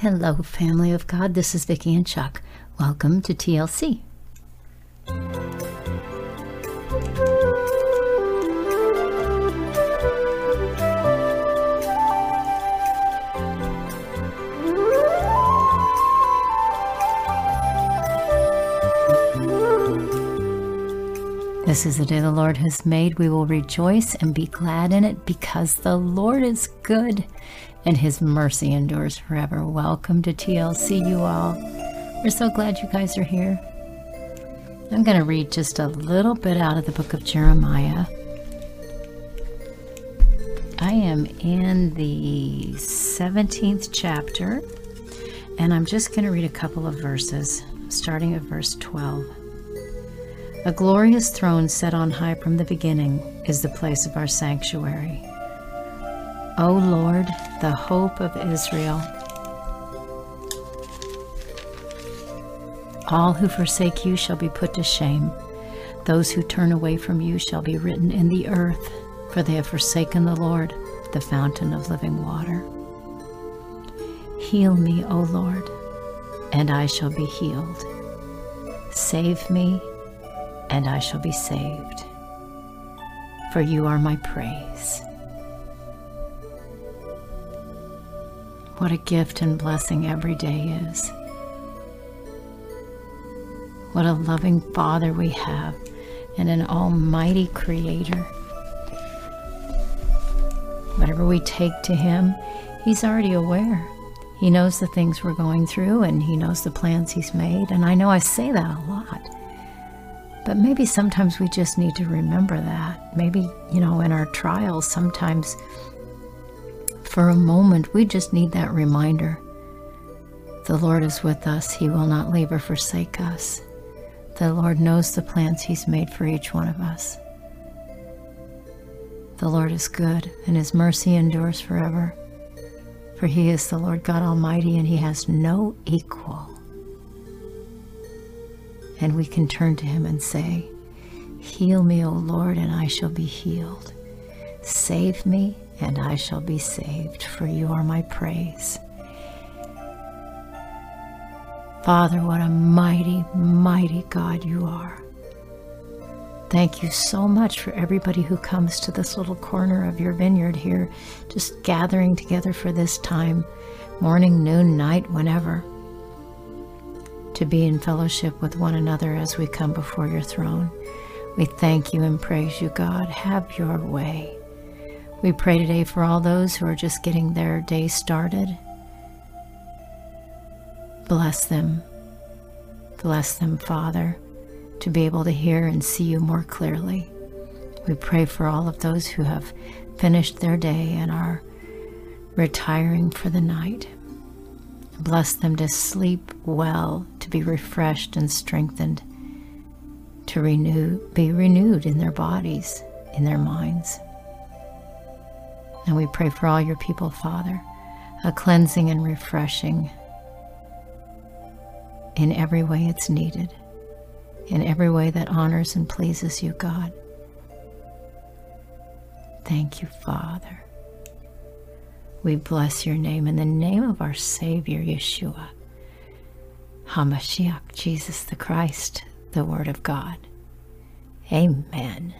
Hello, family of God. This is Vicki and Chuck. Welcome to TLC. This is the day the Lord has made. We will rejoice and be glad in it because the Lord is good and his mercy endures forever. Welcome to TLC, you all. We're so glad you guys are here. I'm going to read just a little bit out of the book of Jeremiah. I am in the 17th chapter, and I'm just going to read a couple of verses, starting at verse 12. A glorious throne set on high from the beginning is the place of our sanctuary. O Lord, the hope of Israel. All who forsake you shall be put to shame. Those who turn away from you shall be written in the earth, for they have forsaken the Lord, the fountain of living water. Heal me, O Lord, and I shall be healed. Save me, and I shall be saved. For you are my praise. What a gift and blessing every day is. What a loving Father we have and an almighty Creator. Whatever we take to Him, He's already aware. He knows the things we're going through and He knows the plans He's made. And I know I say that a lot. But maybe sometimes we just need to remember that. Maybe, you know, in our trials, sometimes for a moment, we just need that reminder. The Lord is with us, He will not leave or forsake us. The Lord knows the plans He's made for each one of us. The Lord is good, and His mercy endures forever. For He is the Lord God Almighty, and He has no equal and we can turn to Him and say, Heal me, O Lord, and I shall be healed. Save me, and I shall be saved, for you are my praise. Father, what a mighty, mighty God you are. Thank you so much for everybody who comes to this little corner of your vineyard here, just gathering together for this time, morning, noon, night, whenever to be in fellowship with one another as we come before your throne. We thank you and praise you, God. Have your way. We pray today for all those who are just getting their day started. Bless them. Bless them, Father, to be able to hear and see you more clearly. We pray for all of those who have finished their day and are retiring for the night. Bless them to sleep well, be refreshed and strengthened, to renew, be renewed in their bodies, in their minds. And we pray for all your people, Father, a cleansing and refreshing in every way it's needed, in every way that honors and pleases you, God. Thank you, Father. We bless your name in the name of our Savior, Yeshua, HaMashiach, Jesus the Christ, the Word of God. Amen.